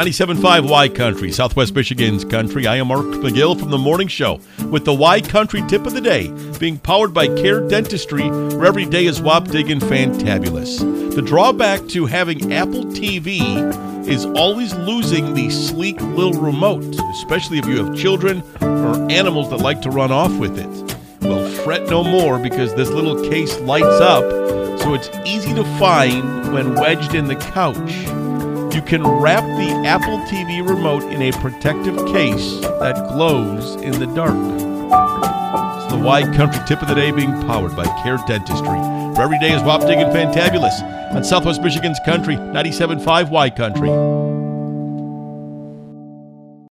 97.5 Y Country, Southwest Michigan's country. I am Mark McGill from the morning show with the Y Country tip of the day, being powered by Care Dentistry, where every day is wop digging fantabulous. The drawback to having Apple TV is always losing the sleek little remote, especially if you have children or animals that like to run off with it. Well, fret no more because this little case lights up, so it's easy to find when wedged in the couch. You can wrap the Apple TV remote in a protective case that glows in the dark. It's the Y Country tip of the day being powered by Care Dentistry. For every day is Wop Digging Fantabulous on Southwest Michigan's country, 97.5 Y Country.